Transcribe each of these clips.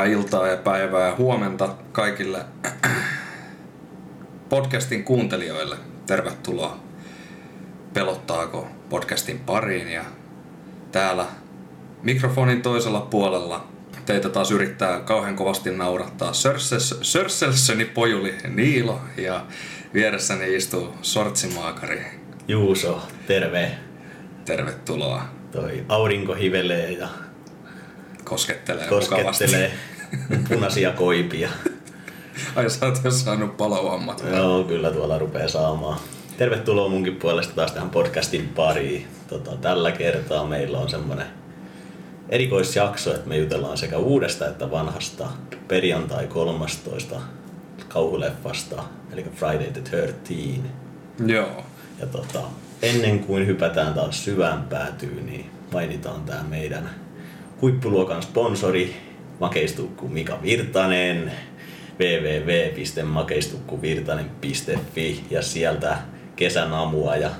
Hyvää iltaa ja päivää ja huomenta kaikille podcastin kuuntelijoille. Tervetuloa Pelottaako podcastin pariin ja täällä mikrofonin toisella puolella teitä taas yrittää kauhean kovasti naurattaa Sörselssöni pojuli Niilo ja vieressäni istuu sortsimaakari. Juuso, terve. Tervetuloa. Toi aurinko hivelee ja koskettelee, koskettelee punaisia koipia. Ai sä oot jo saanut palovammat. Joo, kyllä tuolla rupeaa saamaan. Tervetuloa munkin puolesta taas tähän podcastin pariin. Tota, tällä kertaa meillä on semmonen erikoisjakso, että me jutellaan sekä uudesta että vanhasta perjantai 13 kauhuleffasta, eli Friday the 13. Joo. Ja tota, ennen kuin hypätään taas syvään päätyyn, niin mainitaan tämä meidän huippuluokan sponsori, makeistukku Mika Virtanen, www.makeistukkuvirtanen.fi ja sieltä kesänamua ja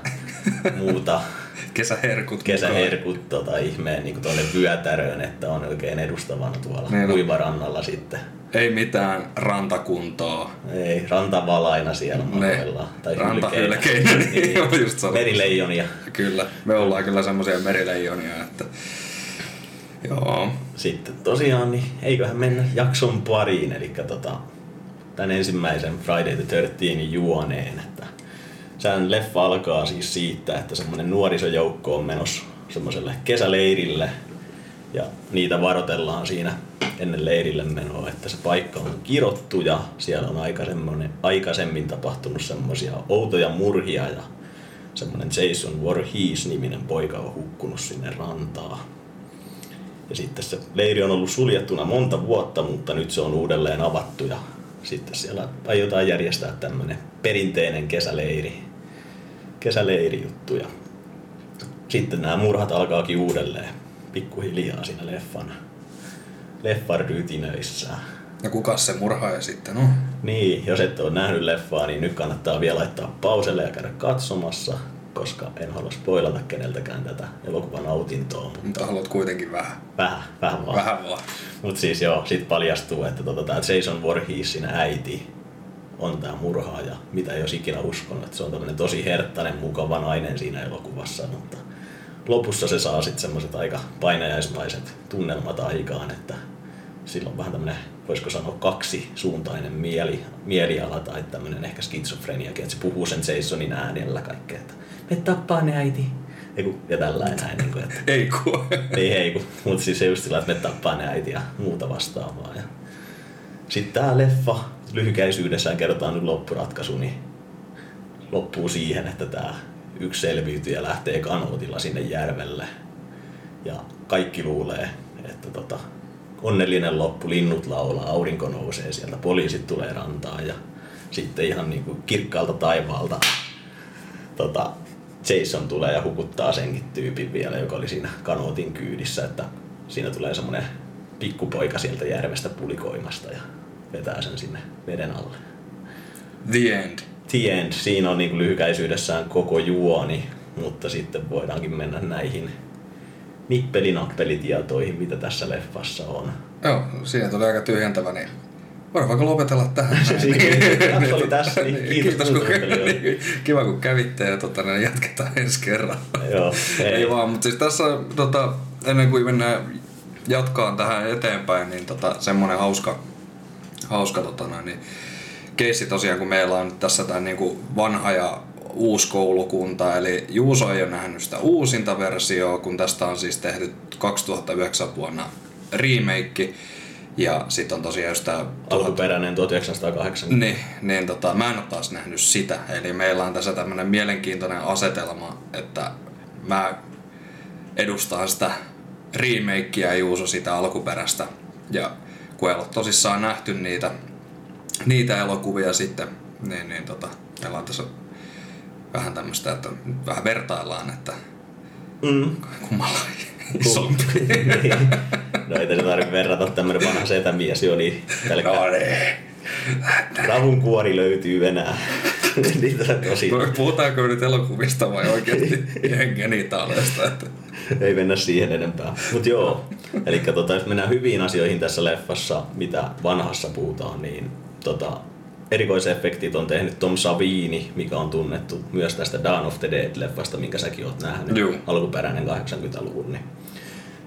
muuta kesäherkut. Kesäherkut tota, ihmeen niin tuonne vyötäröön, että on oikein edustavana tuolla niin, kuivarannalla sitten. Ei mitään rantakuntoa. Ei, rantavalaina siellä makoillaan. Tai rantahylkeinä. niin, niin, just merileijonia. Kyllä, me ollaan kyllä semmoisia merileijonia, että Joo. Sitten tosiaan, niin eiköhän mennä jakson pariin, eli tota, tämän ensimmäisen Friday the 13 juoneen. Että Sään leffa alkaa siis siitä, että semmoinen nuorisojoukko on menossa semmoiselle kesäleirille ja niitä varoitellaan siinä ennen leirille menoa, että se paikka on kirottu ja siellä on aikaisemmin tapahtunut semmoisia outoja murhia ja semmoinen Jason Voorhees-niminen poika on hukkunut sinne rantaa. Ja sitten se leiri on ollut suljettuna monta vuotta, mutta nyt se on uudelleen avattu ja sitten siellä aiotaan järjestää tämmöinen perinteinen kesäleiri, kesäleirijuttu. Ja sitten nämä murhat alkaakin uudelleen pikkuhiljaa siinä leffan, leffan rytinöissä. Ja kuka se murhaaja sitten on? Niin, jos et ole nähnyt leffaa, niin nyt kannattaa vielä laittaa pauselle ja käydä katsomassa koska en halua spoilata keneltäkään tätä elokuvan nautintoa. Mutta, mutta haluat kuitenkin vähän. Vähän, vähän vaan. Vähän vaan. Mutta siis joo, sit paljastuu, että tota, tämä Jason Voorheesin äiti on tämä murhaaja, mitä ei olisi ikinä uskonut, että se on tämmöinen tosi herttainen, mukava nainen siinä elokuvassa, mutta lopussa se saa sitten semmoiset aika painajaismaiset tunnelmat aikaan, että silloin vähän tämmöinen, voisiko sanoa kaksi suuntainen mieli, mieliala tai tämmöinen ehkä skitsofrenia, että se puhuu sen Jasonin äänellä kaikkea, että me tappaa ne äiti. Eiku, ja tällainen näin. Niin kuin, että, ei ku. ei ei ku. Mutta siis se just sillä, että me tappaa ne äiti ja muuta vastaavaa. Ja sitten tämä leffa lyhykäisyydessään kerrotaan nyt loppuratkaisu, niin loppuu siihen, että tämä yksi selviytyjä lähtee kanootilla sinne järvelle. Ja kaikki luulee, että tota, onnellinen loppu, linnut laulaa, aurinko nousee sieltä, poliisit tulee rantaan ja sitten ihan niin kuin kirkkaalta taivaalta tota, Jason tulee ja hukuttaa senkin tyypin vielä, joka oli siinä kanootin kyydissä, että siinä tulee semmoinen pikkupoika sieltä järvestä pulikoimasta ja vetää sen sinne veden alle. The end. The end. Siinä on niin lyhykäisyydessään koko juoni, mutta sitten voidaankin mennä näihin nippelinappelitietoihin, mitä tässä leffassa on. Joo, siinä tuli aika tyhjentävä, niin Voidaan vaikka lopetella tähän. niin, oli tässä, niin kiitos, kiitos kun, niin, Kiva kun kävitte ja tota, niin jatketaan ensi kerran. Joo, ei. ei vaan, mutta siis tässä tota, ennen kuin mennään jatkaan tähän eteenpäin, niin tota, semmoinen hauska, hauska tota, niin, keissi tosiaan, kun meillä on tässä tämä niin vanha ja uusi koulukunta, eli Juuso ei ole nähnyt sitä uusinta versioa, kun tästä on siis tehty 2009 vuonna remake, ja sitten on tosiaan just tää... Alkuperäinen 1980. Niin, niin tota, mä en ole taas nähnyt sitä. Eli meillä on tässä tämmönen mielenkiintoinen asetelma, että mä edustan sitä remakea ja Juuso sitä alkuperäistä. Ja kun ei ole tosissaan nähty niitä, niitä elokuvia sitten, niin, niin tota, meillä on tässä vähän tämmöistä, että vähän vertaillaan, että mm. kummalla isompi. No ei tässä tarvitse verrata tämmönen vanha setämies jo, niin pelkkä no niin. Ravun kuori löytyy enää. Niitä tosi... Puhutaanko nyt elokuvista vai oikeasti ihan genitaaleista? Että... ei mennä siihen enempää. Mutta joo, eli tota, jos mennään hyviin asioihin tässä leffassa, mitä vanhassa puhutaan, niin tota, erikoisefektit on tehnyt Tom Savini, mikä on tunnettu myös tästä Dawn of the Dead-leffasta, minkä säkin oot nähnyt, Joo. alkuperäinen 80-luvun. Niin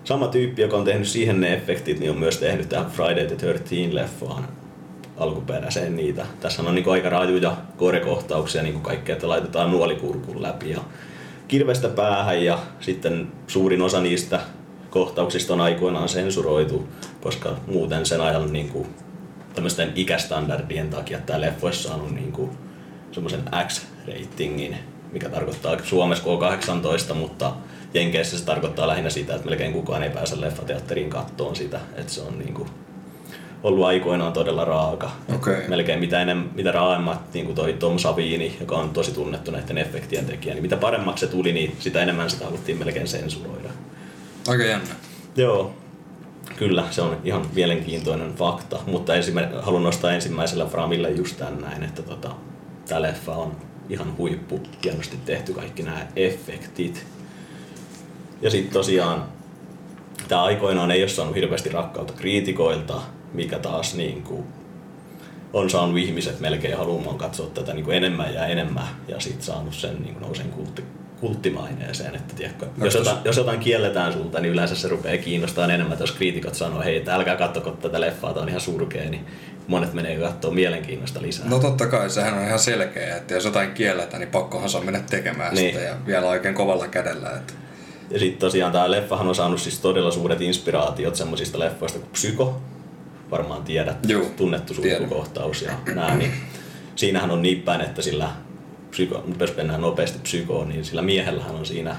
sama tyyppi, joka on tehnyt siihen ne efektit, niin on myös tehnyt tähän Friday the 13-leffaan alkuperäiseen niitä. Tässä on niin aika rajuja korekohtauksia, niin kuin kaikkea, että laitetaan nuolikurkun läpi ja kirvestä päähän ja sitten suurin osa niistä kohtauksista on aikoinaan sensuroitu, koska muuten sen ajan niin kuin, tämmöisten ikästandardien takia tämä leffa olisi saanut niin kuin, semmoisen X-ratingin, mikä tarkoittaa Suomessa K18, mutta Jenkeissä se tarkoittaa lähinnä sitä, että melkein kukaan ei pääse leffateatteriin kattoon sitä, että se on niin kuin, ollut aikoinaan todella raaka. Okei. Melkein mitä, enem, mitä raaemmat, niin kuin toi Tom Savini, joka on tosi tunnettu näiden efektien tekijä, niin mitä paremmaksi se tuli, niin sitä enemmän sitä haluttiin melkein sensuroida. Aika jännä. Joo, kyllä, se on ihan mielenkiintoinen fakta, mutta ensimmä, haluan nostaa ensimmäisellä framille just tän näin, että tota, tämä leffa on ihan huippu, hienosti tehty kaikki nämä efektit. Ja sitten tosiaan tämä aikoinaan ei ole saanut hirveästi rakkautta kriitikoilta, mikä taas niin kuin on saanut ihmiset melkein haluamaan katsoa tätä niin kuin enemmän ja enemmän ja sitten saanut sen niin kuin nouseen kultti, kulttimaineeseen. Että, tiedätkö, jos, tos- jotain, jos jotain kielletään sulta, niin yleensä se rupeaa kiinnostamaan enemmän, että jos kriitikot sanoo, hei, että älkää katsoko tätä leffaa, tämä on ihan surkea, niin monet menee katsoa mielenkiinnosta lisää. No totta kai, sehän on ihan selkeä, että jos jotain kielletään, niin pakkohan se on mennä tekemään Niin. sitä ja vielä oikein kovalla kädellä. Että... Ja sitten tosiaan tämä leffahan on saanut siis todella suuret inspiraatiot semmoisista leffoista kuin Psyko, varmaan tiedät, Juu, tunnettu sulkukohtaus ja nää, niin siinähän on niin päin, että sillä psyko, jos mennään nopeasti psykoon, niin sillä miehellähän on siinä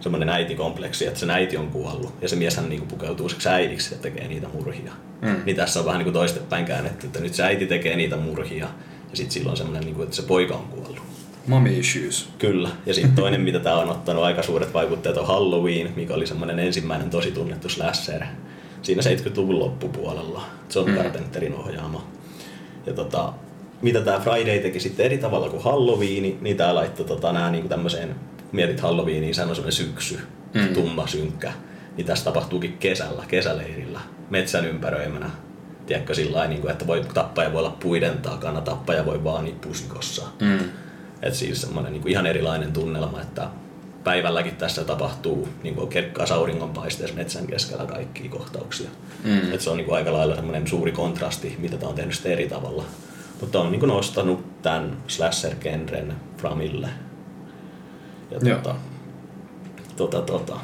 semmoinen äitikompleksi, että sen äiti on kuollut ja se mieshän niinku pukeutuu siksi äidiksi ja tekee niitä murhia. Mm. Niin tässä on vähän niinku toistepäin käännetty, että nyt se äiti tekee niitä murhia ja sitten silloin semmoinen, niinku, että se poika on kuollut. Mommy issues. Kyllä. Ja sitten toinen, mitä tämä on ottanut aika suuret vaikutteet, on Halloween, mikä oli semmoinen ensimmäinen tosi tunnettu slasher siinä 70-luvun loppupuolella. John Mm. Carpenterin ohjaama. Ja tota, mitä tämä Friday teki sitten eri tavalla kuin Halloween, niin tämä laittoi tota, nämä niinku tämmöiseen, mietit Halloweeniin, sehän on semmoinen syksy, Mm. tumma, synkkä. Niin tässä tapahtuukin kesällä, kesäleirillä, metsän ympäröimänä. Tiedätkö sillä lailla, niin kuin, että voi, tappaja voi olla puiden takana, tappaja voi vaan niin pusikossa. Mm. Et siis semmoinen niin ihan erilainen tunnelma, että päivälläkin tässä tapahtuu niin kuin kirkkaassa auringonpaisteessa metsän keskellä kaikkia kohtauksia. Mm. Et se on niin kuin aika lailla semmoinen suuri kontrasti, mitä tämä on tehnyt sitten eri tavalla. Mutta on niin kuin nostanut tämän slasher-genren framille. Ja Joo. tota, tota, tota.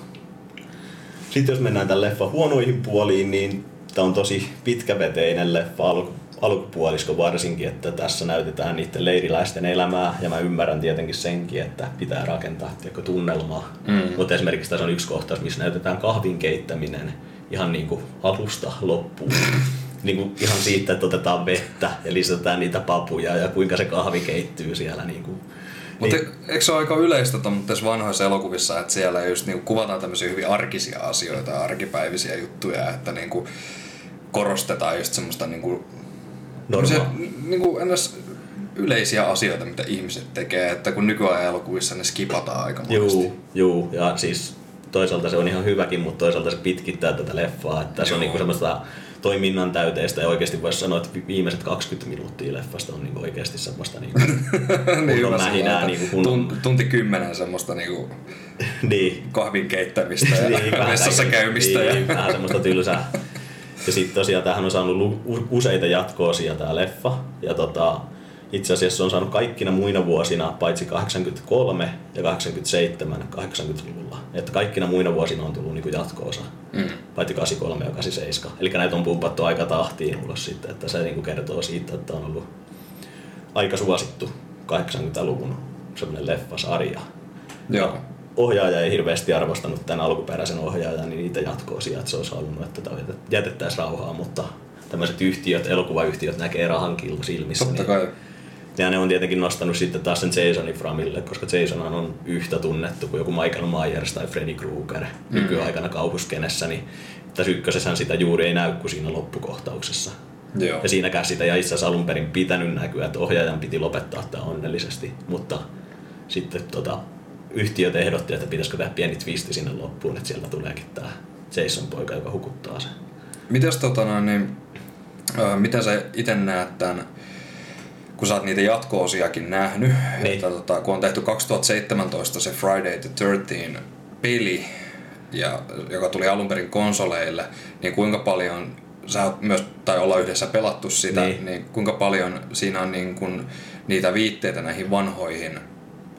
Sitten jos mennään tämän leffan huonoihin puoliin, niin tämä on tosi pitkäveteinen leffa alku, alkupuolisko varsinkin, että tässä näytetään niiden leiriläisten elämää ja mä ymmärrän tietenkin senkin, että pitää rakentaa tiedätkö, tunnelmaa. Mm. Mutta esimerkiksi tässä on yksi kohtaus, missä näytetään kahvin keittäminen ihan niin kuin alusta loppuun. niin kuin ihan siitä, että otetaan vettä ja lisätään niitä papuja ja kuinka se kahvi keittyy siellä. Niin kuin. Mutta eikö se ole aika yleistä tuommoisissa vanhoissa elokuvissa, että siellä just niinku kuvataan tämmöisiä hyvin arkisia asioita ja arkipäivisiä juttuja, että niinku korostetaan just semmoista niinku, Norma- semmosia niinku ennäs yleisiä asioita, mitä ihmiset tekee, että kun nykyajan elokuvissa ne skipataan aika monesti. Juu, juu, ja siis toisaalta se on ihan hyväkin, mutta toisaalta se pitkittää tätä leffaa. Että se on niinku semmoista toiminnan täyteistä ja oikeasti voisi sanoa, että vi- viimeiset 20 minuuttia leffasta on niinku oikeasti semmoista niinku, niin mähinää. Niinku kunnon, tun- tunti kymmenen semmoista niinku niin, kahvin keittämistä ja vähän vessassa käymistä. Niin, ja... vähän semmoista tylsää. Ja sitten tosiaan tämähän on saanut useita jatkoosia tämä leffa. Ja tota, itse asiassa se on saanut kaikkina muina vuosina, paitsi 83 ja 87 80-luvulla. Että kaikkina muina vuosina on tullut niinku jatko-osa. Mm. Paitsi 83 ja 87. Eli näitä on pumpattu aika tahtiin ulos sitten, että se niinku kertoo siitä, että on ollut aika suosittu 80-luvun semmoinen leffasarja. Joo. Ohjaaja ei hirveästi arvostanut tämän alkuperäisen ohjaajan, niin niitä jatkoosia, että se olisi halunnut, että tämä jätettäisiin rauhaa, mutta tämmöiset yhtiöt, elokuvayhtiöt näkee rahan killu silmissä. Totta niin, kai. ja ne on tietenkin nostanut sitten taas sen Jasonin framille, koska Jason on yhtä tunnettu kuin joku Michael Myers tai Freddy Krueger Mm. nykyaikana kauhuskenessä, niin tässä ykkösessähän sitä juuri ei näy kuin siinä loppukohtauksessa. Joo. Ja siinäkään sitä ei itse asiassa alun perin pitänyt näkyä, että ohjaajan piti lopettaa tämä onnellisesti, mutta sitten tota, yhtiöt ehdotti, että pitäisikö tehdä pieni twisti sinne loppuun, että sieltä tuleekin tämä Jason poika, joka hukuttaa sen. Mitäs tota niin, ää, miten sä itse näet tämän, kun sä oot niitä jatko-osiakin nähnyt, Niin. että tota, kun on tehty 2017 se Friday the 13 peli, ja, joka tuli alun perin konsoleille, niin kuinka paljon sä oot myös, tai olla yhdessä pelattu sitä, Niin. niin, niin kuinka paljon siinä on niin kun, niitä viitteitä näihin vanhoihin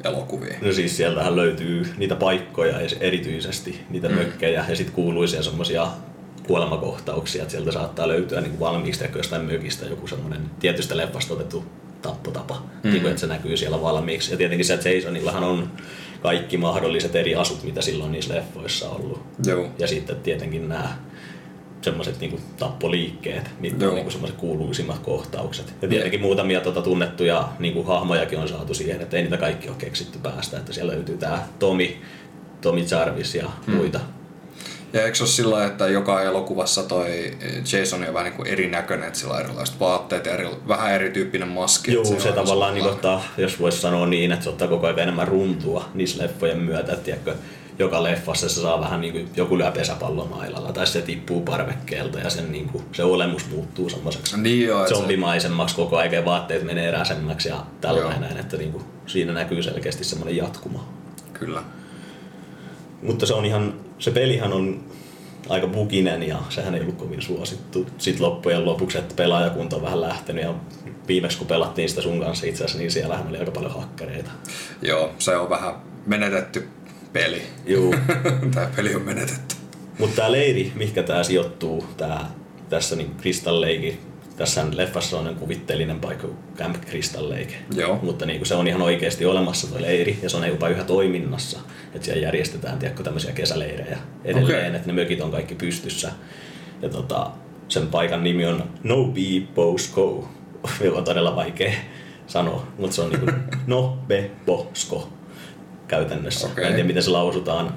elokuviin? No siis sieltähän löytyy niitä paikkoja es- erityisesti, niitä mm. mökkejä ja sitten kuuluisia semmoisia kuolemakohtauksia, että sieltä saattaa löytyä niin valmiiksi jostain mökistä joku semmoinen tietystä leffasta otettu tappotapa, mm. niin kuin, että se näkyy siellä valmiiksi. Ja tietenkin se Jasonillahan on kaikki mahdolliset eri asut, mitä silloin niissä leffoissa on ollut. Joo. Ja sitten tietenkin nämä semmoiset niinku tappoliikkeet, mitkä Joo. on niinku semmoiset kuuluisimmat kohtaukset. Ja tietenkin muutamia tota tunnettuja niinku hahmojakin on saatu siihen, että ei niitä kaikki ole keksitty päästä. Että siellä löytyy tää Tomi, Tomi Jarvis ja Hmm. muita. Ja eikö se ole sillä että joka elokuvassa toi Jason on vähän niin kuin erinäköinen, että sillä on erilaiset vaatteet ja eri, vähän erityyppinen maski. Joo, se, aina tavallaan niin ottaa, jos voisi sanoa niin, että se ottaa koko ajan enemmän runtua niissä leffojen myötä, että tiedätkö, joka leffassa se saa vähän niin kuin joku lyö pesäpallon mailalla tai se tippuu parvekkeelta ja sen niin kuin, se olemus muuttuu semmoiseksi Niin joo, että se, zombimaisemmaksi koko ajan ja vaatteet menee räsemmäksi ja tällainen Joo. näin, että niinku, siinä näkyy selkeästi semmoinen jatkuma. kyllä. Mutta se on ihan, se pelihän on aika buginen ja sehän ei ollut kovin suosittu. Sitten loppujen lopuksi, että pelaajakunta on vähän lähtenyt ja viimeksi kun pelattiin sitä sun kanssa itse asiassa, niin siellähän oli aika paljon hakkereita. Joo, se on vähän menetetty peli. Juu. Tämä peli on menetetty. Mutta tämä leiri, mihinkä tämä sijoittuu, tää, tässä niin Crystal Lake, tässä leffassa on kuvitteellinen paikka Camp Crystal Lake. Joo. Mutta niin kuin se on ihan oikeasti olemassa tuo leiri ja se on jopa yhä toiminnassa. Että siellä järjestetään tiedätkö, tämmöisiä kesäleirejä edelleen, Okei. että ne mökit on kaikki pystyssä. Ja tota, sen paikan nimi on No Be Bosko, joka on todella vaikea sanoa, mutta se on niin kuin No Be Bosko käytännössä. Mä en tiedä miten se lausutaan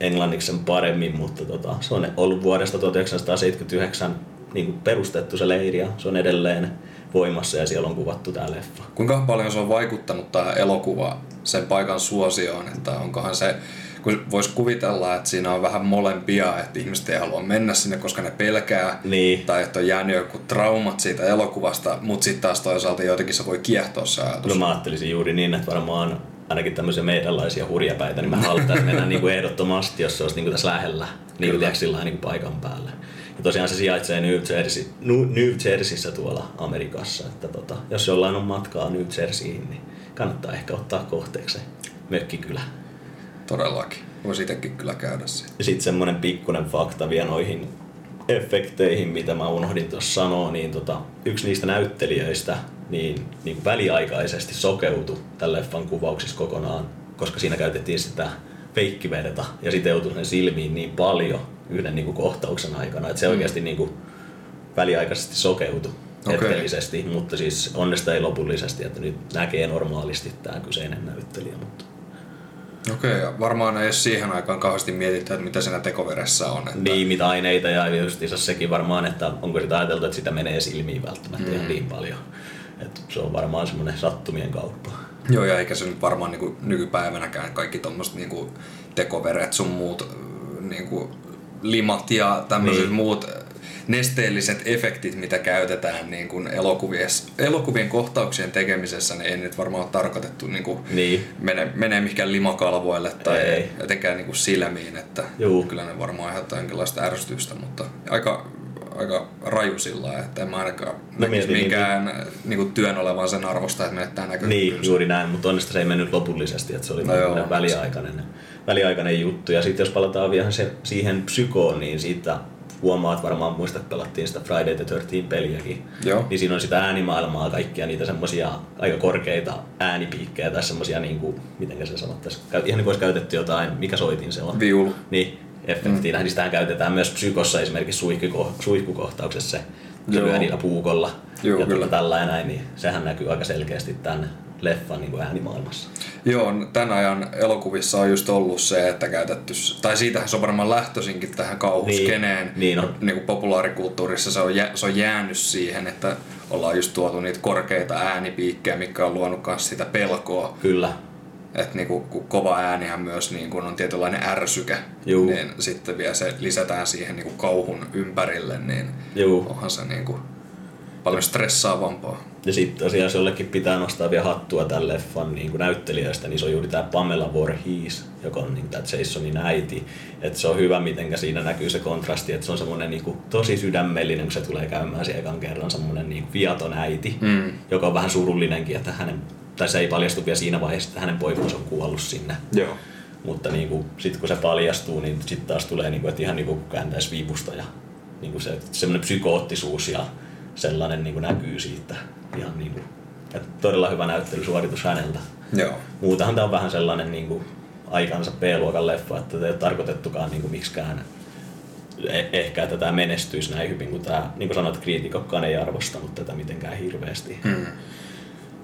englanniksi sen paremmin, mutta tota, se on ollut vuodesta 1979 niin kuin perustettu se leiri ja se on edelleen voimassa ja siellä on kuvattu tämä leffa. Kuinka paljon se on vaikuttanut tämä elokuva sen paikan suosioon, että onkohan se, kun voisi kuvitella, että siinä on vähän molempia, että ihmiset ei halua mennä sinne, koska ne pelkää, Niin. tai että on jäänyt joku traumat siitä elokuvasta, mutta sitten taas toisaalta jotenkin se voi kiehtoa se ajatus. No mä ajattelisin juuri niin, että varmaan ainakin tämmöisiä meidänlaisia hurjapäitä, niin mä haluaisin mennä niin kuin ehdottomasti, jos se olisi niin kuin tässä lähellä, niin kuin tiedätkö, sillä niin kuin paikan päällä. Ja tosiaan se sijaitsee New, Jersey, New Jerseyssä tuolla Amerikassa, että tota, jos jollain on matkaa New Jerseyin, niin kannattaa ehkä ottaa kohteeksi se mökkikylä. Todellakin. Voisi itsekin kyllä käydä siinä. Ja sitten semmonen pikkunen fakta vielä noihin efekteihin, mitä mä unohdin tuossa sanoa, niin tota, yksi niistä näyttelijöistä niin, niin kuin väliaikaisesti sokeutui tämän leffan kuvauksissa kokonaan, koska siinä käytettiin sitä feikkivedeta ja siteutui sen silmiin niin paljon yhden niin kuin kohtauksen aikana, että se oikeasti niin kuin väliaikaisesti sokeutui Okei. hetkellisesti, mutta siis onnesta ei lopullisesti, että nyt näkee normaalisti tämä kyseinen näyttelijä. Mutta Okei, ja varmaan ei siihen aikaan kauheasti mietitty, että mitä siinä tekoveressä on. Että... Niin, mitä aineita ja justiinsa sekin varmaan, että onko sitä ajateltu, että sitä menee silmiin välttämättä mm. ihan niin paljon. että se on varmaan semmoinen sattumien kauppa. Joo, ja eikä se nyt varmaan niinku nykypäivänäkään kaikki tommoset niinku tekoveret sun muut niinku limat ja tämmöiset Niin. muut nesteelliset efektit, mitä käytetään niin kuin elokuvien, elokuvien kohtauksien tekemisessä, niin ei nyt varmaan ole tarkoitettu niin kuin Niin. mene, menee mihinkään limakalvoille tai Ei. etenkään niin kuin silmiin, että Juu. kyllä ne varmaan aiheuttaa jonkinlaista ärsytystä, mutta aika, aika raju sillä lailla, että en mä ainakaan no, mietin minkään niin kuin työn olevan sen arvosta, että menettää Niin, näkökykynsä. juuri näin, mutta onneksi se ei mennyt lopullisesti, että se oli No joo. väliaikainen, väliaikainen juttu. Ja sitten jos palataan vielä se, siihen psykoon, niin siitä huomaat varmaan muista, että pelattiin sitä Friday the 13 peliäkin. Joo. Niin siinä on sitä äänimaailmaa, kaikkia niitä semmosia aika korkeita äänipiikkejä tai semmosia niinku, miten se sanottaisiin, ihan niin kuin olisi käytetty jotain, mikä soitin se on. Viulu. Niin, efektiinä. Mm. Sitähän käytetään myös psykossa esimerkiksi suihkuko, suihkukohtauksessa se lyö niillä puukolla. Joo, ja kyllä. tuota tällainen näin, niin sehän näkyy aika selkeästi tämän leffan niin kuin äänimaailmassa. Joo, tämän ajan elokuvissa on just ollut se, että käytetty, tai siitähän se on varmaan lähtöisinkin tähän kauhuskeneen. Niin, niin on. Niin kuin populaarikulttuurissa se on, jä, se on jäänyt siihen, että ollaan just tuotu niitä korkeita äänipiikkejä, mikä on luonut myös sitä pelkoa. Kyllä. Että niinku, kun kova äänihän myös niin kun on tietynlainen ärsyke, Juu. niin sitten vielä se lisätään siihen niinku kauhun ympärille, niin Juu. onhan se niinku paljon stressaavampaa. Ja sitten tosiaan jos jollekin pitää nostaa vielä hattua tämän leffan niin kuin näyttelijöistä, niin se on juuri tämä Pamela Voorhees, joka on niin tämä Jasonin äiti. Että se on hyvä, miten siinä näkyy se kontrasti, että se on semmoinen niin kuin, tosi sydämellinen, kun se tulee käymään siellä ekan kerran, semmoinen niin kuin viaton äiti, Mm. joka on vähän surullinenkin, että hänen, tai se ei paljastu vielä siinä vaiheessa, että hänen poikansa on kuollut sinne. Joo. Mutta niin kuin, sit kun se paljastuu, niin sitten taas tulee, niin kuin, että ihan niin kuin kääntäisi viivusta ja niin kuin se, semmoinen psykoottisuus ja sellainen niin kuin näkyy siitä. Ihan niin kuin, että todella hyvä näyttelysuoritus häneltä. Joo. Muutahan tämä on vähän sellainen niin kuin, aikansa B-luokan leffa, että ei ole tarkoitettukaan niin kuin miksikään eh- ehkä, että tämä menestyisi näin hyvin, kun tämä, niin kuin sanoit, kriitikokkaan ei arvostanut tätä mitenkään hirveästi. Mm.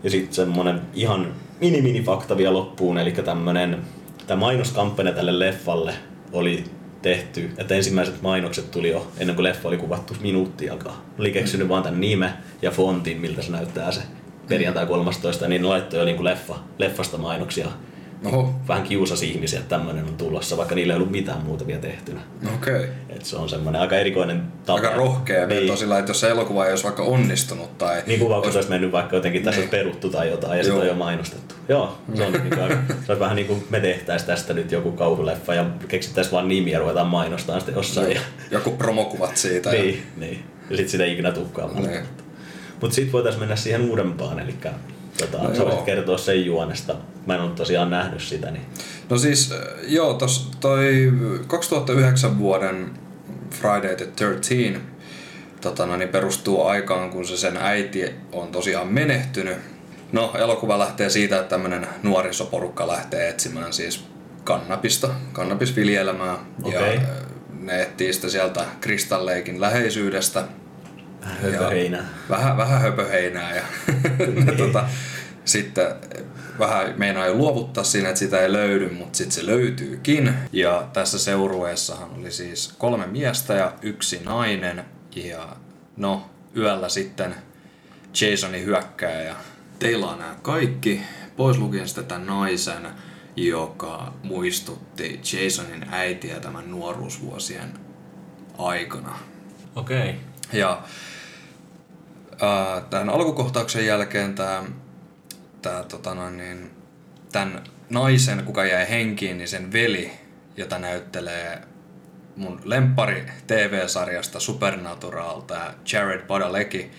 Ja sitten semmonen ihan mini mini fakta vielä loppuun, eli tämmönen, tämä mainoskampanja tälle leffalle oli tehty, että ensimmäiset mainokset tuli jo ennen kuin leffa oli kuvattu minuuttiakaan. Oli keksinyt vaan tämän nime ja fontin, miltä se näyttää se perjantai 13, niin laittoi jo niin kuin leffa, leffasta mainoksia. Oho, Vähän kiusasi ihmisiä, että tämmöinen on tulossa, vaikka niillä ei ollut mitään muuta vielä tehtynä. okei. Okay. Et se on semmoinen aika erikoinen tapa. Aika rohkea niin. veto sillä, että jos se elokuva ei olisi vaikka onnistunut tai... Niin kuvaukset olisi mennyt vaikka jotenkin tässä olisi peruttu tai jotain ja sitä on jo mainostettu. Joo, se on, niin kuin, se on vähän niin kuin me tehtäisiin tästä nyt joku kauhuleffa ja keksittäisiin vaan nimi ja ruvetaan mainostamaan sitten jossain. Ja, Joku promokuvat siitä. ja- niin, niin. Ja sitten sitä ei ikinä tukkaan. Niin. Mutta sitten voitaisiin mennä siihen uudempaan, eli tota, No sä voisit kertoa sen juonesta. Mä en ole tosiaan nähnyt sitä, niin No siis, äh, joo, tos, toi 2009 vuoden Friday the 13 tota, no, niin perustuu aikaan, kun se sen äiti on tosiaan menehtynyt. No, elokuva lähtee siitä, että tämmönen nuorisoporukka lähtee etsimään siis kannabista, kannabisviljelmää. Ja Okei. äh, ne etsii sitä sieltä Kristalleikin läheisyydestä. Höpöheinää. Vähän, vähän höpöheinää ja tota, sitten vähän meinaa jo luovuttaa siinä, että sitä ei löydy, mutta sitten se löytyykin. Ja tässä seurueessahan oli siis kolme miestä ja yksi nainen. Ja no, yöllä sitten Jasoni hyökkää ja teillä on nämä kaikki, pois lukien sitten tämän naisen, joka muistutti Jasonin äitiä tämän nuoruusvuosien aikana. Okei. Okay. Ja ää, tämän alkukohtauksen jälkeen tämä, tämä tota noin, niin, tämän naisen, kuka jäi henkiin, niin sen veli, jota näyttelee mun lempari TV-sarjasta Supernatural, tämä Jared Padalecki,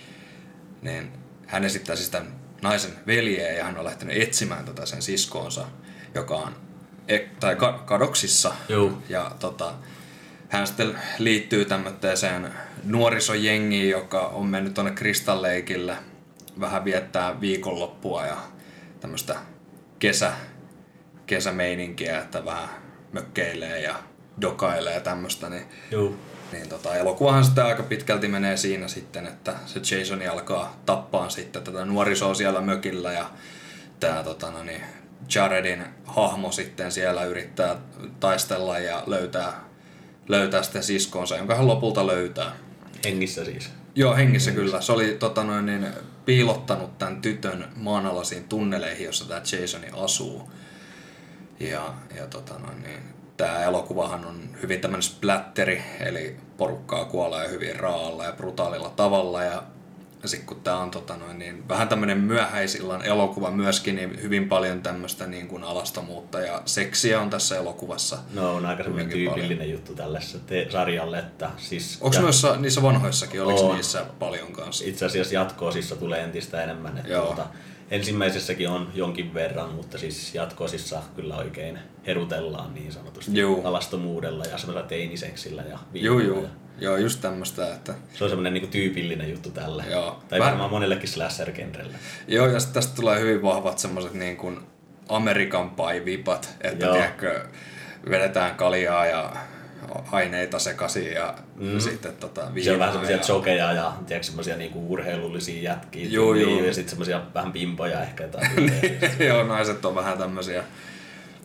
niin hän esittää siis tämän naisen veljeä ja hän on lähtenyt etsimään tätä sen siskoonsa, joka on e- tai ka- kadoksissa. Juu. Ja tota, hän sitten liittyy tämmöiseen nuorisojengiin, joka on mennyt tuonne Kristalleikille vähän viettää viikonloppua ja tämmöistä kesä, kesämeininkiä, että vähän mökkeilee ja dokailee ja tämmöistä, niin, Juu. niin tota, elokuvahan sitten aika pitkälti menee siinä sitten, että se Jasoni alkaa tappaa sitten tätä nuorisoa siellä mökillä ja tämä tota, no niin, Jaredin hahmo sitten siellä yrittää taistella ja löytää, löytää sitten siskonsa, jonka hän lopulta löytää. Hengissä siis. Joo, hengissä kyllä. Se oli tota noin, niin, piilottanut tämän tytön maanalaisiin tunneleihin, jossa tämä Jasoni asuu. Ja, ja tota noin, niin, tämä elokuvahan on hyvin tämmöinen splatteri, eli porukkaa kuolee hyvin raalla ja brutaalilla tavalla. Ja sitten kun tämä on tota noin, niin, vähän tämmöinen myöhäisillan elokuva myöskin, niin hyvin paljon tämmöistä niin kuin alastomuutta ja seksiä on tässä elokuvassa. No on aika semmoinen tyypillinen juttu tällaisessa te- sarjalle, että siis... Onko ja- noissa, niissä vanhoissakin, oliko On. niissä paljon kanssa? itse asiassa jatkoosissa tulee entistä enemmän. Että Joo. tuota, ensimmäisessäkin on jonkin verran, mutta siis jatkoosissa kyllä oikein herutellaan niin sanotusti Juu. alastomuudella ja semmoisella teiniseksillä ja Joo, joo. Joo, just tämmöistä, että... Se on semmoinen niinku tyypillinen juttu tälle. Joo. Tai Vähän- varmaan monellekin slasher-genrelle. Joo, ja tästä tulee hyvin vahvat semmoiset niin kuin Amerikan Pie-vipat, että Joo. tiedätkö, vedetään kaljaa ja aineita sekaisin ja mm. sitten tota, viinaa. Se on vähän semmoisia ja... chokeja ja tiedätkö, semmoisia niinku urheilullisia jätkiä. Tyyliin, juu. Ja sitten semmoisia vähän pimpoja ehkä. Tai Joo, naiset on vähän tämmöisiä.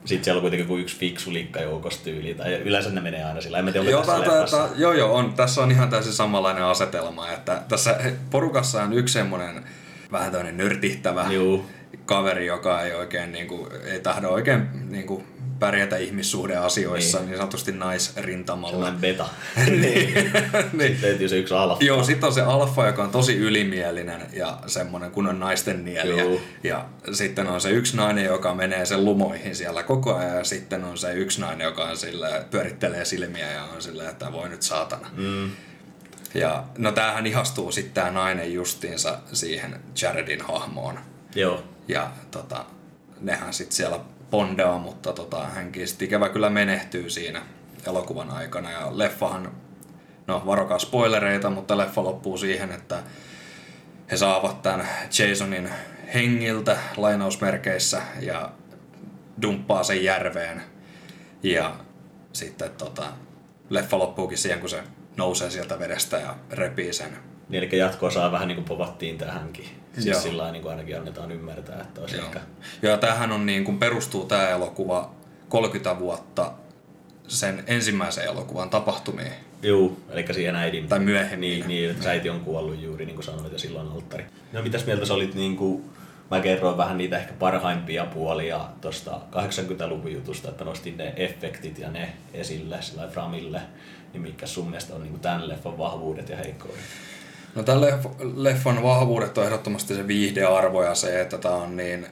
Sitten siellä on kuitenkin joku yksi fiksu liikka joukossa tyyli. Tai yleensä ne menee aina sillä. En tiedä, Joo, tässä leffassa. tää, joo, joo, on. Tässä on ihan täysin samanlainen asetelma, että tässä porukassa on yksi semmoinen vähän tämmöinen nörtihtävä, Juu. kaveri, joka ei oikein niin kuin, ei tahdo oikein niin kuin, pärjätä ihmissuhdeasioissa niin, niin sanotusti naisrintamalla. Sellainen beta. niin. Sitten löytyy se yksi alfa. Joo, sitten on se alfa, joka on tosi ylimielinen ja semmoinen kun on naisten nieliä. Ja sitten on se yksi nainen, joka menee sen lumoihin siellä koko ajan. Ja sitten on se yksi nainen, joka on sillä, pyörittelee silmiä ja on silleen, että voi nyt saatana. Mm. Ja no tämähän ihastuu sitten tämä nainen justiinsa siihen Jaredin hahmoon. Joo. Ja tota, nehän sitten siellä bondaa, mutta tota, hänkin sitten ikävä kyllä menehtyy siinä elokuvan aikana. Ja leffahan, no varokaa spoilereita, mutta leffa loppuu siihen, että he saavat tämän Jasonin hengiltä lainausmerkeissä ja dumppaa sen järveen. Ja sitten tota, leffa loppuukin siihen, kun se nousee sieltä vedestä ja repii sen. Niin, eli jatkoa saa vähän niin kuin povattiin tähänkin. Siis Joo. sillä lailla niin kuin ainakin annetaan ymmärtää, että olisi Joo. ehkä... Ja tämähän on niin kuin perustuu tämä elokuva 30 vuotta sen ensimmäisen elokuvan tapahtumiin. Juu, eli siihen äidin... Tai myöhemmin. Niin, niin että äiti on kuollut juuri, niin kuin sanoit, ja silloin alttari. No mitäs mieltä sä olit niin kuin... Mä kerroin vähän niitä ehkä parhaimpia puolia tuosta 80-luvun jutusta, että nostin ne efektit ja ne esille sillä Framille. Niin mitkä sun mielestä on niin kuin tämän leffan vahvuudet ja heikkoudet? No tämän leff- leffan vahvuudet on ehdottomasti se viihdearvo ja se, että tämä on niin,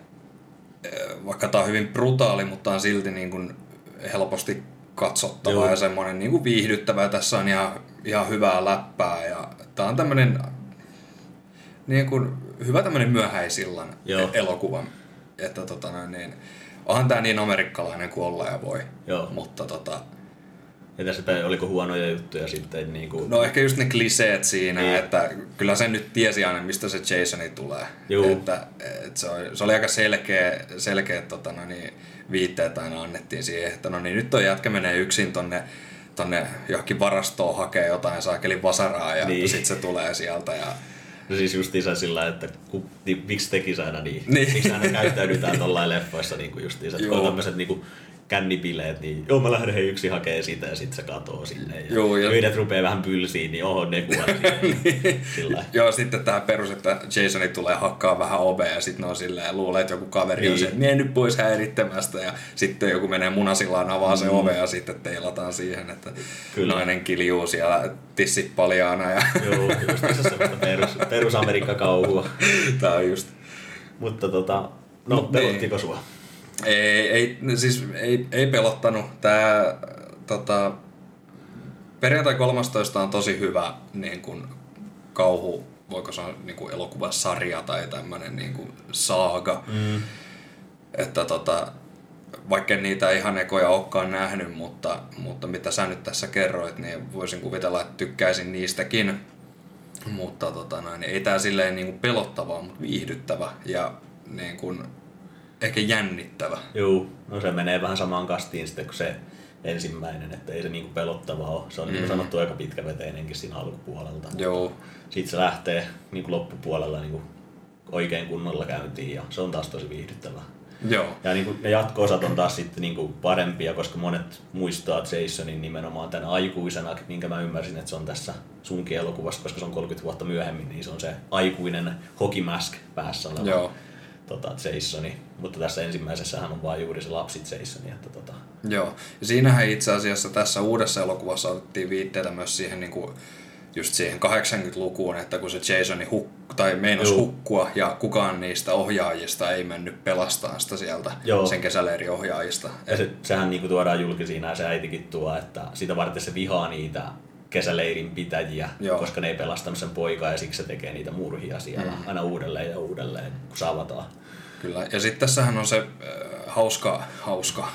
eh, vaikka tämä on hyvin brutaali, mutta on silti niin kuin helposti katsottava Joo. ja semmoinen niin kuin viihdyttävä. Tässä on ihan, ihan hyvää läppää ja tämä on tämmöinen niin kuin, hyvä tämmöinen myöhäisillan Joo. elokuva. Että tota noin, niin, onhan tämä niin amerikkalainen kuin olla ja voi. Joo. Mutta tota, Ja tässä päin, oliko huonoja juttuja sitten niin kuin... No ehkä just ne kliseet siinä, Niin. että kyllä sen nyt tiesi aina, mistä se Jasoni tulee. Juu. Että, että se, oli, se oli aika selkeä, selkeä tota, no niin, viitteet aina annettiin siihen, että no niin, nyt toi jätkä menee yksin tonne, tonne johonkin varastoon hakee jotain saakelin vasaraa ja Niin. sitten se tulee sieltä. Ja, No siis justiinsa sillä, että ku, niin, miksi tekisi aina niin? Niin. Miksi aina käyttäydytään tollain leffoissa niin kuin justiinsa, että kun tämmöiset niin kuin kännibileet, niin joo mä lähden hei yksi hakee sitä ja sitten se katoo sinne. Ja Joo, ja- yhdet rupeaa vähän pylsiin, niin oho ne kuvat sinne. sillä joo, sitten tämä perus, että Jasoni tulee hakkaa vähän ovea ja sitten ne on silleen, luulee, että joku kaveri niin. on Niin. se, mene nyt pois häirittämästä ja sitten joku menee munasillaan avaa se ove ja sitten teilataan siihen, että Kyllä. Nainen kiljuu siellä tissit paljaana ja Joo, justiinsa semmoista perus, perus Amerikka-kauhua. tää on just... Mutta tota, no Mut pelottiko sua? Ei, ei, siis ei, ei pelottanut. Tää tota, perjantai 13 on tosi hyvä niin kun, kauhu, voiko sanoa niin kuin elokuvasarja tai tämmönen niin kuin saaga. Mm. Että tota, vaikka niitä ihan ekoja olekaan nähnyt, mutta, mutta mitä sä nyt tässä kerroit, niin voisin kuvitella, että tykkäisin niistäkin. Mutta tota noin, ei tää silleen niin kuin pelottavaa, mutta viihdyttävä ja niin kuin, ehkä jännittävä. Joo, no se menee vähän samaan kastiin sitten kuin se ensimmäinen, että ei se niinku pelottavaa ole. Se on niin kuin Mm. sanottu aika pitkäveteinenkin siinä alkupuolelta. Joo, Sitten se lähtee niin kuin loppupuolella niin kuin oikein kunnolla käyntiin ja se on taas tosi viihdyttävää. joo, Ja niin kuin ne jatko-osat on taas sitten niin kuin parempia, koska monet muistaa Jasonin nimenomaan tämän aikuisena, minkä mä ymmärsin, että se on tässä sunkin elokuvassa, koska se on 30 vuotta myöhemmin, niin se on se aikuinen hockey mask päässä oleva joo, tota, Jasoni. Mutta tässä ensimmäisessähän on vaan juuri se lapsi Jasoni. Että tota, joo. Ja siinähän itse asiassa tässä uudessa elokuvassa otettiin viitteitä myös siihen niin kuin, just siihen 80-lukuun, että kun se Jasoni huk- tai meinas Joo. hukkua ja kukaan niistä ohjaajista ei mennyt pelastamaan sitä sieltä, Joo. sen kesäleirin ohjaajista. ja se, sehän niin kuin tuodaan julki siinä ja se äitikin tuo, että sitä varten se vihaa niitä kesäleirin pitäjiä, Joo. koska ne ei pelastanut sen poikaa ja siksi se tekee niitä murhia siellä mm. aina uudelleen ja uudelleen, kun savataan. Kyllä. Ja sitten tässähän on se äh, hauska, hauska,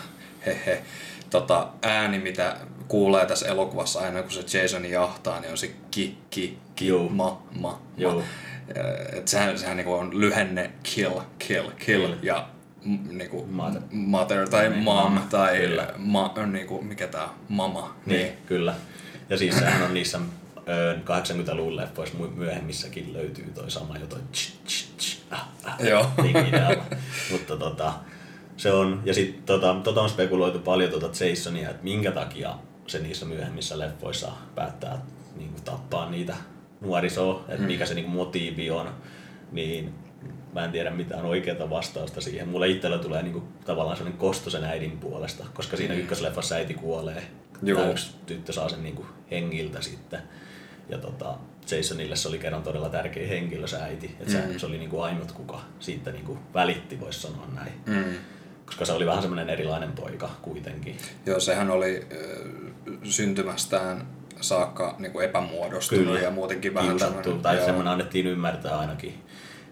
hehe, tota, ääni, mitä kuulee tässä elokuvassa aina, kun se Jason jahtaa, niin on se ki, ki, ki, Joo. ma, ma, Joo. ma. Äh, Et sehän, sehän niinku on lyhenne kill, kill, kill, Kill. ja m, niinku Mother. mother tai Niin, mom mom. tai Kyllä. ma, niinku, mikä tää mama. Niin, niin, kyllä. Ja siis sehän on niissä ö, 80-luvun leffoissa myöhemmissäkin löytyy toi sama jo toi tsch, tsch, tsch, ah, ah, Joo. Mutta tota, se on, ja sitten tota, tota on spekuloitu paljon tota Jasonia, että minkä takia se niissä myöhemmissä leffoissa päättää niin kuin, tappaa niitä nuorisoa, että mikä se niin kuin, motiivi on, niin mä en tiedä mitään oikeaa vastausta siihen. Mulle itsellä tulee niinku tavallaan sellainen kosto sen äidin puolesta, koska siinä mm. ykkösleffassa äiti kuolee. Joo. Tämä yksi tyttö saa sen niinku hengiltä sitten. Ja tota, Jasonille se oli kerran todella tärkeä henkilö se äiti. Että mm. se, se oli niinku ainut, kuka siitä niinku välitti, voisi sanoa näin. Mm. Koska se oli vähän semmoinen erilainen poika kuitenkin. Joo, sehän oli äh, syntymästään saakka niin kuin epämuodostunut Kyllä. ja muutenkin vähän Kiusattu, tai joo. semmoinen annettiin ymmärtää ainakin.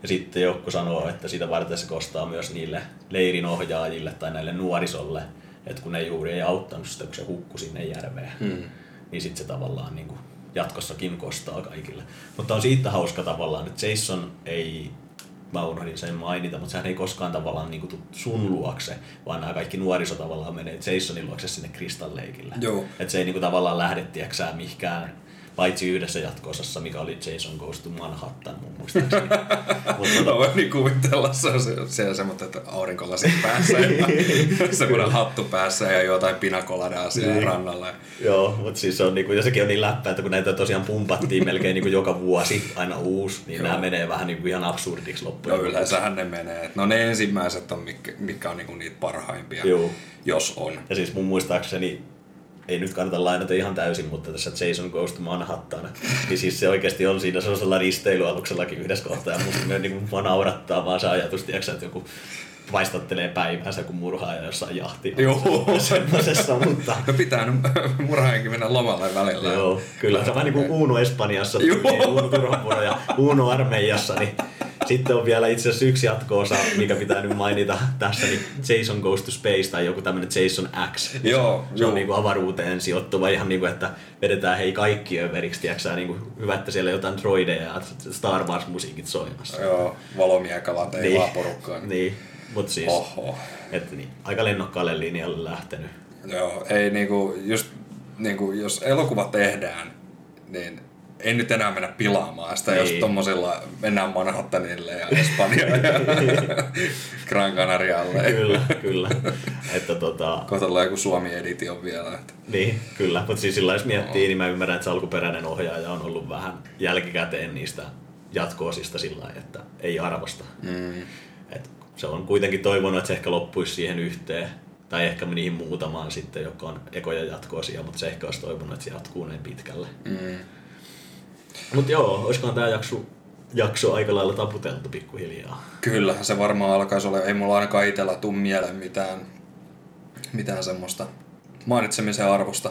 Ja sitten joku sanoo, että sitä varten se kostaa myös niille leirin ohjaajille tai näille nuorisolle, että kun ne juuri ei auttanut sitä, kun se hukkui sinne järveen, hmm. niin sitten se tavallaan niin kuin jatkossakin kostaa kaikille. Mutta on siitä hauska tavallaan, että Jason ei mä unohdin sen mainita, mutta sehän ei koskaan tavallaan niin kuin, sun luokse, vaan nämä kaikki nuoriso tavallaan menee Jasonin luokse sinne kristalleikille. Että se ei niin kuin, tavallaan lähde, tiedäksää, mihinkään paitsi yhdessä jatko-osassa, mikä oli Jason Goes to Manhattan mun muistaakseni. Mutta no, voin niin kuvitella, se on siellä semmoinen, että aurinkolasit päässä ja semmoinen hattu päässä ja jotain pinakoladaa siellä niin. rannalla. Joo, mutta siis se on niinku, ja sekin on niin läppä, että kun näitä tosiaan pumpattiin melkein niinku joka vuosi aina uusi, niin Joo. nämä menee vähän niinku ihan absurdiksi loppujen. No yleensähän ne menee. No ne ensimmäiset on, mitkä, mitkä on niinku niitä parhaimpia, Joo. jos on. Ja siis mun muistaakseni ei nyt kannata lainata ihan täysin, mutta tässä Jason Goes to Manhattan, niin siis se oikeasti on siinä sellaisella risteilyaluksellakin yhdessä kohtaa, ja musta niin kuin naurattaa vaan se ajatus, tiiäksä, että joku vaistattelee päivänsä, kun murhaaja jossain jahti. Joo. Semmoisessa, mutta... No pitää murhaajankin mennä lomalle välillä. Joo, kyllä. Vähän niin kuin Uno Espanjassa, Uno Turhapuro ja Uno Armeijassa, niin sitten on vielä itse asiassa yksi jatko-osa, mikä pitää nyt mainita tässä, niin Jason Goes to Space tai joku tämmöinen Jason X. Joo, se joo. on niin kuin avaruuteen sijoittuva ihan niin kuin, että vedetään hei kaikki överiksi, tiiäksä, niin kuin hyvä, että siellä jotain droideja ja Star Wars-musiikit soimassa. Joo, valomiekalla teillä niin, porukkaa. Niin, niin mutta siis, Oho. että niin, aika lennokkaalle linjalle lähtenyt. Joo, ei niinku, just niinku, jos elokuva tehdään, niin ei nyt enää mennä pilaamaan sitä, niin. jos tommosilla mennään Manhattanille ja Espanjaan ja Gran Canarialle. Kyllä, kyllä. Että tota... Kohta joku Suomi-editio vielä. Että... Niin, kyllä. Mutta siis sillä jos miettii, no. niin mä ymmärrän, että se alkuperäinen ohjaaja on ollut vähän jälkikäteen niistä jatkoosista sillä lailla, että ei arvosta. Mm. Et se on kuitenkin toivonut, että se ehkä loppuisi siihen yhteen tai ehkä niihin muutamaan sitten, joka on ekoja jatkoosia, mutta se ehkä olisi toivonut, että se jatkuu näin pitkälle. Mm. Mutta joo, olisikohan tämä jakso, jakso aika lailla taputeltu pikkuhiljaa? Kyllä, se varmaan alkaisi olla. Ei mulla ainakaan itsellä tuu mieleen mitään, mitään semmoista mainitsemisen arvosta.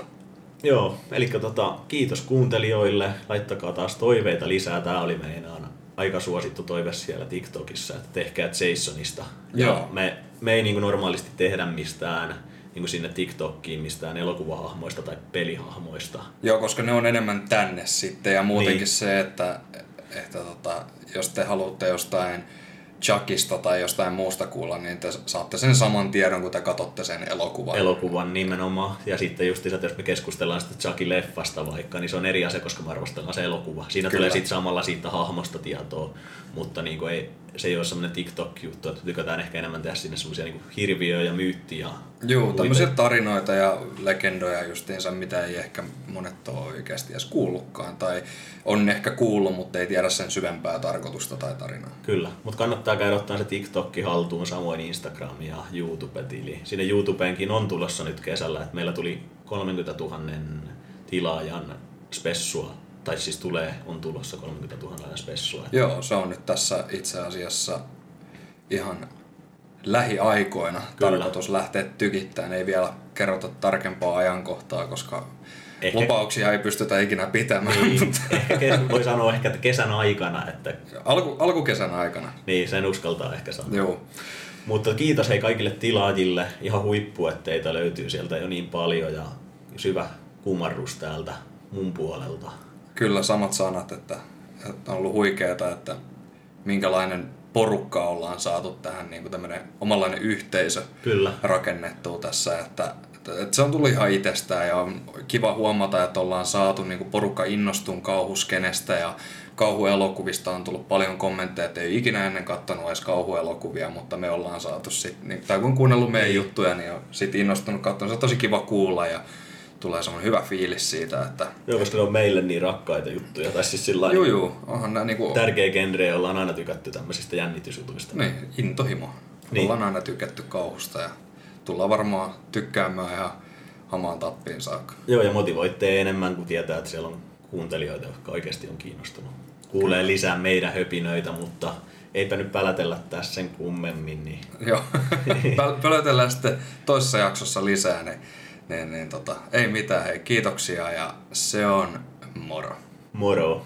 Joo, eli tota, kiitos kuuntelijoille. Laittakaa taas toiveita lisää. Tämä oli meinaan aika suosittu toive siellä TikTokissa, että tehkää Jasonista. Joo. Ja me, me ei niin normaalisti tehdä mistään niin kuin sinne TikTokkiin mistään elokuvahahmoista tai pelihahmoista. Joo, koska ne on enemmän tänne sitten ja muutenkin niin. se, että, että tota, jos te haluatte jostain Chuckista tai jostain muusta kuulla, niin te saatte sen saman tiedon, kun te katsotte sen elokuvan. Elokuvan nimenomaan. Ja sitten just että jos me keskustellaan sitä Chuckin leffasta vaikka, niin se on eri asia, koska me arvostellaan se elokuva. Siinä Kyllä. tulee sitten samalla siitä hahmosta tietoa, mutta niin kuin ei, se ei ole semmoinen TikTok-juttu, että tykätään ehkä enemmän tehdä sinne semmoisia niin hirviöjä ja myyttiä. Joo, tämmöisiä tarinoita ja legendoja justiinsa, mitä ei ehkä monet ole oikeasti edes kuullutkaan. Tai on ehkä kuullut, mutta ei tiedä sen syvempää tarkoitusta tai tarinaa. Kyllä, mutta kannattaa käydä ottaa se TikTokki haltuun, samoin Instagram ja YouTube-tili. Sinne YouTubeenkin on tulossa nyt kesällä, että meillä tuli 30 000 tilaajan spessua tai siis tulee, on tulossa 30 000 spessua. Joo, se on nyt tässä itse asiassa ihan lähiaikoina Kyllä. tarkoitus lähteä tykittämään. Ei vielä kerrota tarkempaa ajankohtaa, koska ehkä, lupauksia ei pystytä ikinä pitämään. Niin, ehkä voi sanoa ehkä, että kesän aikana. Että, Alku, alkukesän aikana. Niin, sen uskaltaa ehkä sanoa. Joo. Mutta kiitos hei kaikille tilaajille. Ihan huippu, että teitä löytyy sieltä jo niin paljon ja syvä kumarrus täältä mun puolelta. Kyllä, samat sanat, että, että on ollut huikeeta, että minkälainen porukka ollaan saatu tähän niin kuin tämmöinen omanlainen yhteisö Kyllä. rakennettua tässä, että, että, että se on tullut ihan itsestään ja on kiva huomata, että ollaan saatu niin kuin porukka innostuun kauhuskenestä ja kauhuelokuvista on tullut paljon kommentteja, että ei ikinä ennen katsonut edes kauhuelokuvia, mutta me ollaan saatu sitten, niin, tai kun kuunnellut meidän juttuja, niin on sitten innostunut katsomaan. Se on tosi kiva kuulla ja tulee semmoinen hyvä fiilis siitä, että Joo, koska ne on meille niin rakkaita juttuja. Tai siis sillä lailla juu, onhan nämä niinku, tärkeä genre, jolla on aina tykätty tämmöisistä jännitysjutuista. niin, intohimo. Niin. Ollaan aina tykätty kauhusta ja tullaan varmaan tykkäämään ihan hamaan tappiin saakka. Joo, ja motivoitte enemmän, kun tietää, että siellä on kuuntelijoita, jotka oikeasti on kiinnostunut. Kuulee lisää meidän höpinöitä, mutta eipä nyt pälätellä tässä sen kummemmin. Niin... Joo, Pöl- pölötellään sitten toisessa jaksossa lisää, niin, niin, niin tota, ei mitään, hei kiitoksia ja se on moro. Moro!